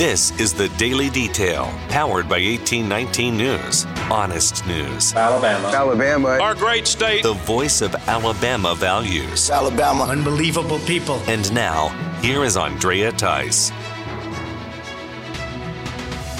This is the Daily Detail, powered by 1819 News. Honest news. Alabama. Alabama. Our great state. The voice of Alabama values. Alabama. Unbelievable people. And now, here is Andrea Tice.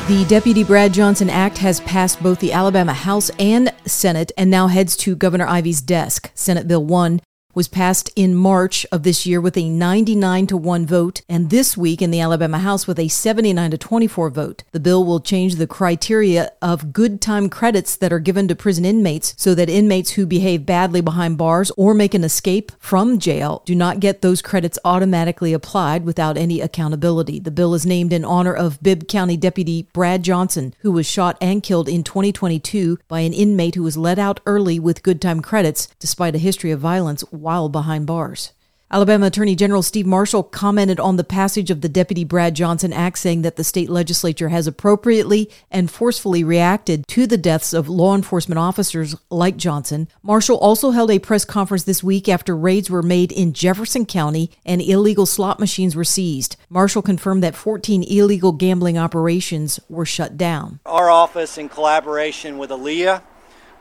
The Deputy Brad Johnson Act has passed both the Alabama House and Senate and now heads to Governor Ivey's desk. Senate Bill 1 was passed in March of this year with a 99 to 1 vote, and this week in the Alabama House with a 79 to 24 vote. The bill will change the criteria of good time credits that are given to prison inmates so that inmates who behave badly behind bars or make an escape from jail do not get those credits automatically applied without any accountability. The bill is named in honor of Bibb County Deputy Brad Johnson, who was shot and killed in 2022 by an inmate who was let out early with good time credits despite a history of violence while behind bars. Alabama Attorney General Steve Marshall commented on the passage of the Deputy Brad Johnson Act, saying that the state legislature has appropriately and forcefully reacted to the deaths of law enforcement officers like Johnson. Marshall also held a press conference this week after raids were made in Jefferson County and illegal slot machines were seized. Marshall confirmed that 14 illegal gambling operations were shut down. Our office, in collaboration with ALEA,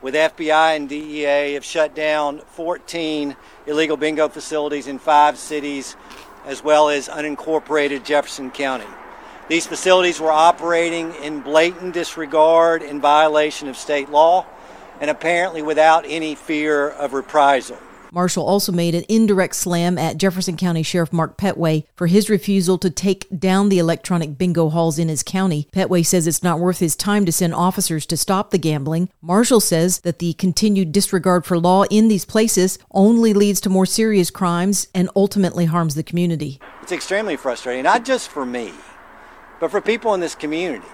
with FBI and DEA have shut down 14 illegal bingo facilities in five cities, as well as unincorporated Jefferson County. These facilities were operating in blatant disregard in violation of state law and apparently without any fear of reprisal. Marshall also made an indirect slam at Jefferson County Sheriff Mark Petway for his refusal to take down the electronic bingo halls in his county. Petway says it's not worth his time to send officers to stop the gambling. Marshall says that the continued disregard for law in these places only leads to more serious crimes and ultimately harms the community. It's extremely frustrating, not just for me, but for people in this community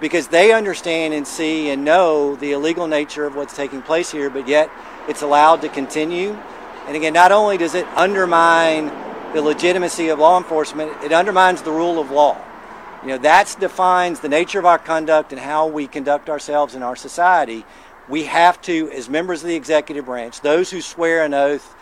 because they understand and see and know the illegal nature of what's taking place here, but yet it's allowed to continue. And again, not only does it undermine the legitimacy of law enforcement, it undermines the rule of law. You know, that defines the nature of our conduct and how we conduct ourselves in our society. We have to, as members of the executive branch, those who swear an oath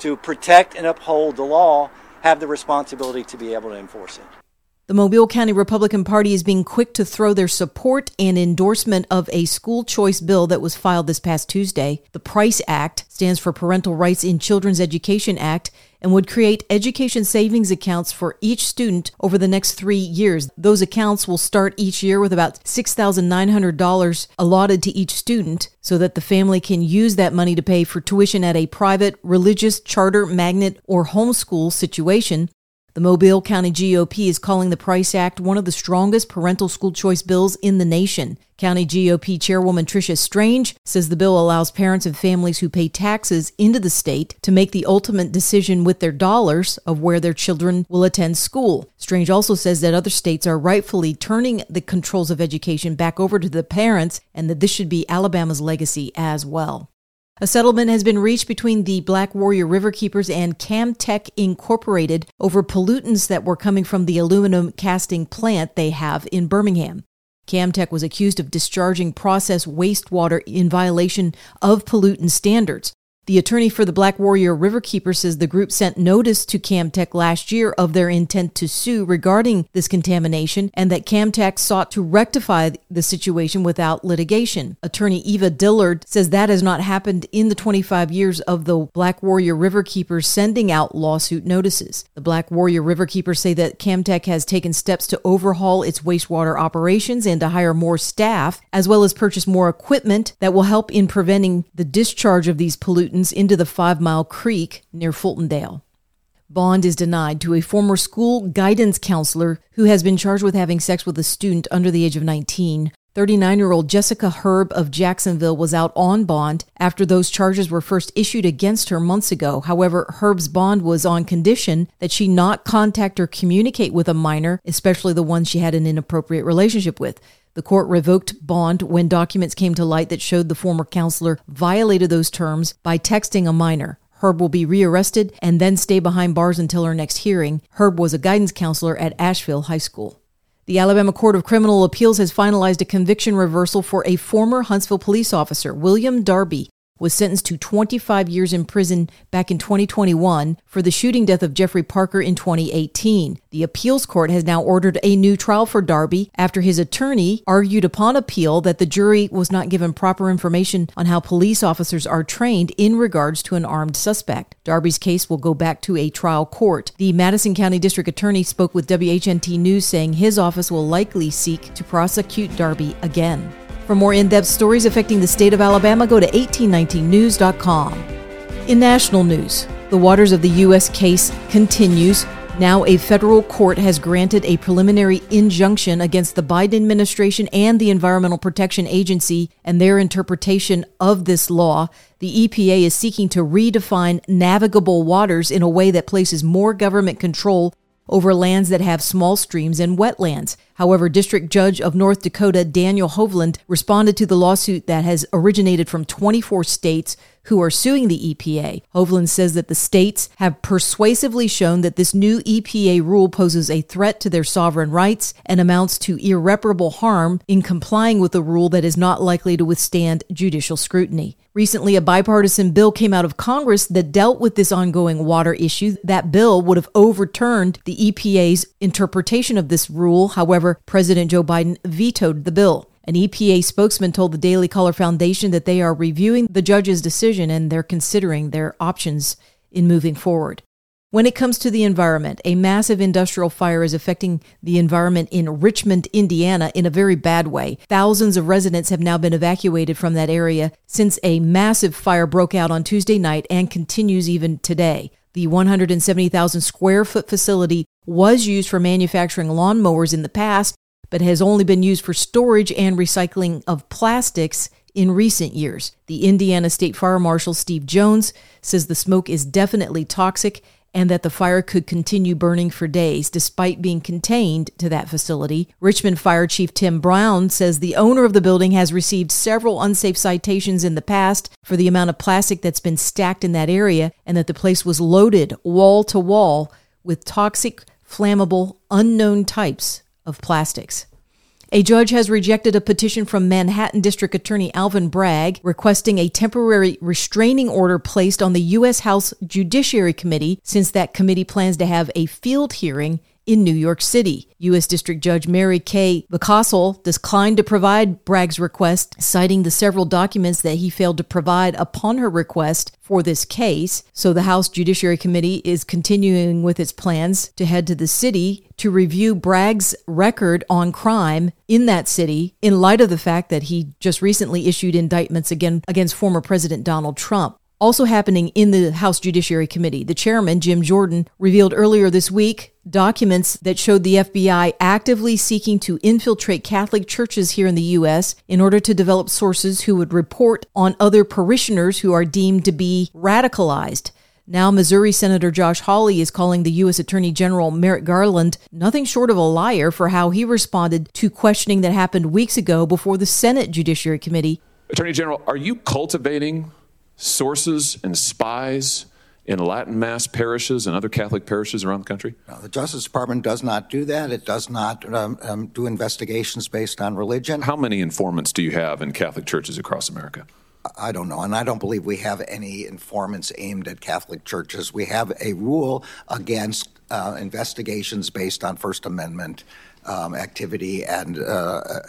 to protect and uphold the law, have the responsibility to be able to enforce it. The Mobile County Republican Party is being quick to throw their support and endorsement of a school choice bill that was filed this past Tuesday. The PRICE Act stands for Parental Rights in Children's Education Act and would create education savings accounts for each student over the next three years. Those accounts will start each year with about $6,900 allotted to each student so that the family can use that money to pay for tuition at a private, religious, charter, magnet, or homeschool situation. The Mobile County GOP is calling the Price Act one of the strongest parental school choice bills in the nation. County GOP Chairwoman Tricia Strange says the bill allows parents and families who pay taxes into the state to make the ultimate decision with their dollars of where their children will attend school. Strange also says that other states are rightfully turning the controls of education back over to the parents and that this should be Alabama's legacy as well. A settlement has been reached between the Black Warrior Riverkeepers and Camtech Incorporated over pollutants that were coming from the aluminum casting plant they have in Birmingham. Camtech was accused of discharging processed wastewater in violation of pollutant standards. The attorney for the Black Warrior Riverkeeper says the group sent notice to Camtech last year of their intent to sue regarding this contamination and that Camtech sought to rectify the situation without litigation. Attorney Eva Dillard says that has not happened in the 25 years of the Black Warrior Riverkeepers sending out lawsuit notices. The Black Warrior Riverkeepers say that Camtech has taken steps to overhaul its wastewater operations and to hire more staff, as well as purchase more equipment that will help in preventing the discharge of these pollutants into the Five Mile Creek near Fultondale. Bond is denied to a former school guidance counselor who has been charged with having sex with a student under the age of 19. 39 year old Jessica Herb of Jacksonville was out on bond after those charges were first issued against her months ago. However, Herb's bond was on condition that she not contact or communicate with a minor, especially the one she had an inappropriate relationship with. The court revoked bond when documents came to light that showed the former counselor violated those terms by texting a minor. Herb will be rearrested and then stay behind bars until her next hearing. Herb was a guidance counselor at Ashville High School. The Alabama Court of Criminal Appeals has finalized a conviction reversal for a former Huntsville police officer, William Darby, was sentenced to 25 years in prison back in 2021 for the shooting death of Jeffrey Parker in 2018. The appeals court has now ordered a new trial for Darby after his attorney argued upon appeal that the jury was not given proper information on how police officers are trained in regards to an armed suspect. Darby's case will go back to a trial court. The Madison County District Attorney spoke with WHNT News saying his office will likely seek to prosecute Darby again. For more in depth stories affecting the state of Alabama, go to 1819news.com. In national news, the waters of the U.S. case continues. Now, a federal court has granted a preliminary injunction against the Biden administration and the Environmental Protection Agency and their interpretation of this law. The EPA is seeking to redefine navigable waters in a way that places more government control over lands that have small streams and wetlands. However, District Judge of North Dakota Daniel Hovland responded to the lawsuit that has originated from 24 states who are suing the EPA. Hovland says that the states have persuasively shown that this new EPA rule poses a threat to their sovereign rights and amounts to irreparable harm in complying with a rule that is not likely to withstand judicial scrutiny. Recently, a bipartisan bill came out of Congress that dealt with this ongoing water issue. That bill would have overturned the EPA's interpretation of this rule. However, President Joe Biden vetoed the bill. An EPA spokesman told the Daily Caller Foundation that they are reviewing the judge's decision and they're considering their options in moving forward. When it comes to the environment, a massive industrial fire is affecting the environment in Richmond, Indiana, in a very bad way. Thousands of residents have now been evacuated from that area since a massive fire broke out on Tuesday night and continues even today. The 170,000 square foot facility was used for manufacturing lawnmowers in the past, but has only been used for storage and recycling of plastics in recent years. The Indiana State Fire Marshal Steve Jones says the smoke is definitely toxic and that the fire could continue burning for days despite being contained to that facility. Richmond Fire Chief Tim Brown says the owner of the building has received several unsafe citations in the past for the amount of plastic that's been stacked in that area and that the place was loaded wall to wall with toxic, flammable, unknown types of plastics. A judge has rejected a petition from Manhattan District Attorney Alvin Bragg requesting a temporary restraining order placed on the U.S. House Judiciary Committee since that committee plans to have a field hearing in New York City. U.S. District Judge Mary Kay Vyskocil declined to provide Bragg's request, citing the several documents that he failed to provide upon her request for this case. So the House Judiciary Committee is continuing with its plans to head to the city to review Bragg's record on crime in that city in light of the fact that he just recently issued indictments again against former President Donald Trump. Also happening in the House Judiciary Committee, the chairman, Jim Jordan, revealed earlier this week documents that showed the FBI actively seeking to infiltrate Catholic churches here in the U.S. in order to develop sources who would report on other parishioners who are deemed to be radicalized. Now, Missouri Senator Josh Hawley is calling the U.S. Attorney General Merrick Garland nothing short of a liar for how he responded to questioning that happened weeks ago before the Senate Judiciary Committee. Attorney General, are you cultivating sources and spies in Latin Mass parishes and other Catholic parishes around the country? No, the Justice Department does not do that. It does not um, um, do investigations based on religion. How many informants do you have in Catholic churches across America? I don't know, and I don't believe we have any informants aimed at Catholic churches. We have a rule against uh, investigations based on First Amendment um, activity, and uh,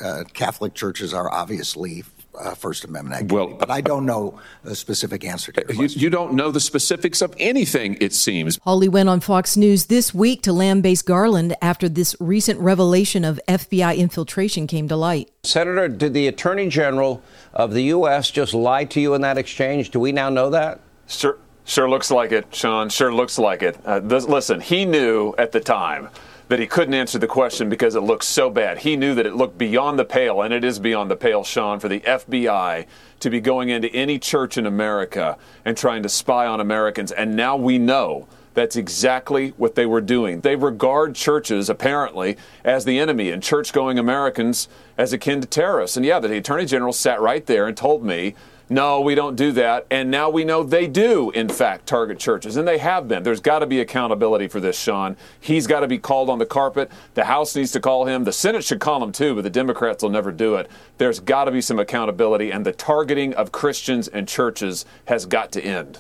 uh, Catholic churches are obviously uh, First Amendment activity. Well, but I don't know the specific answer to your you, you, don't know the specifics of anything, it seems. Hawley went on Fox News this week to lambaste Garland after this recent revelation of FBI infiltration came to light. Senator, did the Attorney General of the U.S. just lie to you in that exchange? Do we now know that? Sure, sure looks like it, Sean. Sure looks like it. Uh, this, listen, he knew at the time that he couldn't answer the question because it looked so bad. He knew that it looked beyond the pale, and it is beyond the pale, Sean, for the FBI to be going into any church in America and trying to spy on Americans. And now we know That's exactly what they were doing. They regard churches, apparently, as the enemy and church going Americans as akin to terrorists. And yeah, the Attorney General sat right there and told me, no, we don't do that. And now we know they do, in fact, target churches. And they have been. There's got to be accountability for this, Sean. He's got to be called on the carpet. The House needs to call him. The Senate should call him too, but the Democrats will never do it. There's got to be some accountability. And the targeting of Christians and churches has got to end.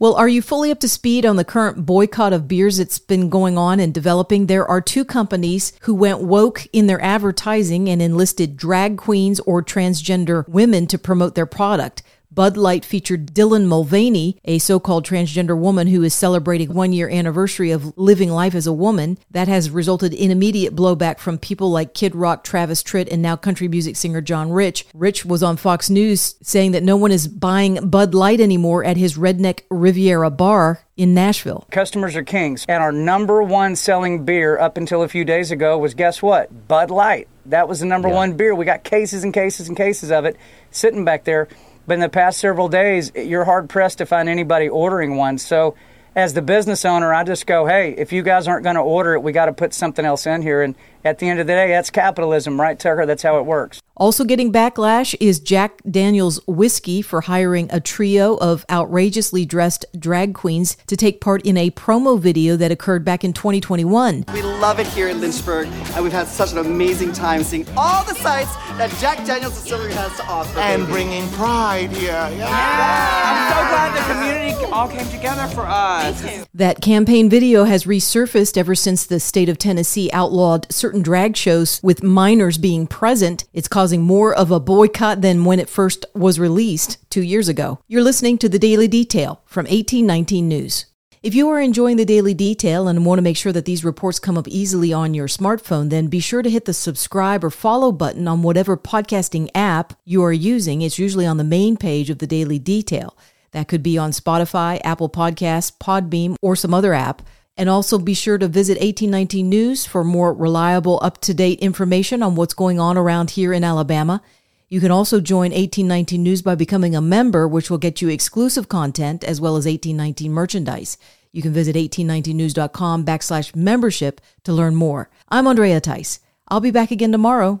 Well, are you fully up to speed on the current boycott of beers that's been going on and developing? There are two companies who went woke in their advertising and enlisted drag queens or transgender women to promote their product. Bud Light featured Dylan Mulvaney, a so called transgender woman who is celebrating one year anniversary of living life as a woman. That has resulted in immediate blowback from people like Kid Rock, Travis Tritt, and now country music singer John Rich. Rich was on Fox News saying that no one is buying Bud Light anymore at his Redneck Riviera bar in Nashville. Customers are kings. And our number one selling beer up until a few days ago was guess what? Bud Light. That was the number yeah. one beer. We got cases and cases and cases of it sitting back there. But in the past several days, you're hard pressed to find anybody ordering one. So, as the business owner, I just go, hey, if you guys aren't going to order it, we got to put something else in here. And at the end of the day, that's capitalism, right, Tucker? That's how it works. Also getting backlash is Jack Daniels Whiskey for hiring a trio of outrageously dressed drag queens to take part in a promo video that occurred back in 2021. We love it here in Lynchburg, and we've had such an amazing time seeing all the sights that Jack Daniels Distillery has to offer. And baby. bringing pride here. Yeah. yeah. I'm so glad the community all came together for us. That campaign video has resurfaced ever since the state of Tennessee outlawed certain drag shows with minors being present. It's causing more of a boycott than when it first was released two years ago. You're listening to the Daily Detail from 1819 News. If you are enjoying the Daily Detail and want to make sure that these reports come up easily on your smartphone, then be sure to hit the subscribe or follow button on whatever podcasting app you are using. It's usually on the main page of the Daily Detail. That could be on Spotify, Apple Podcasts, Podbean, or some other app. And also be sure to visit 1819 News for more reliable, up to date information on what's going on around here in Alabama. You can also join 1819 News by becoming a member, which will get you exclusive content as well as 1819 merchandise. You can visit 1819news.com backslash membership to learn more. I'm Andrea Tice. I'll be back again tomorrow.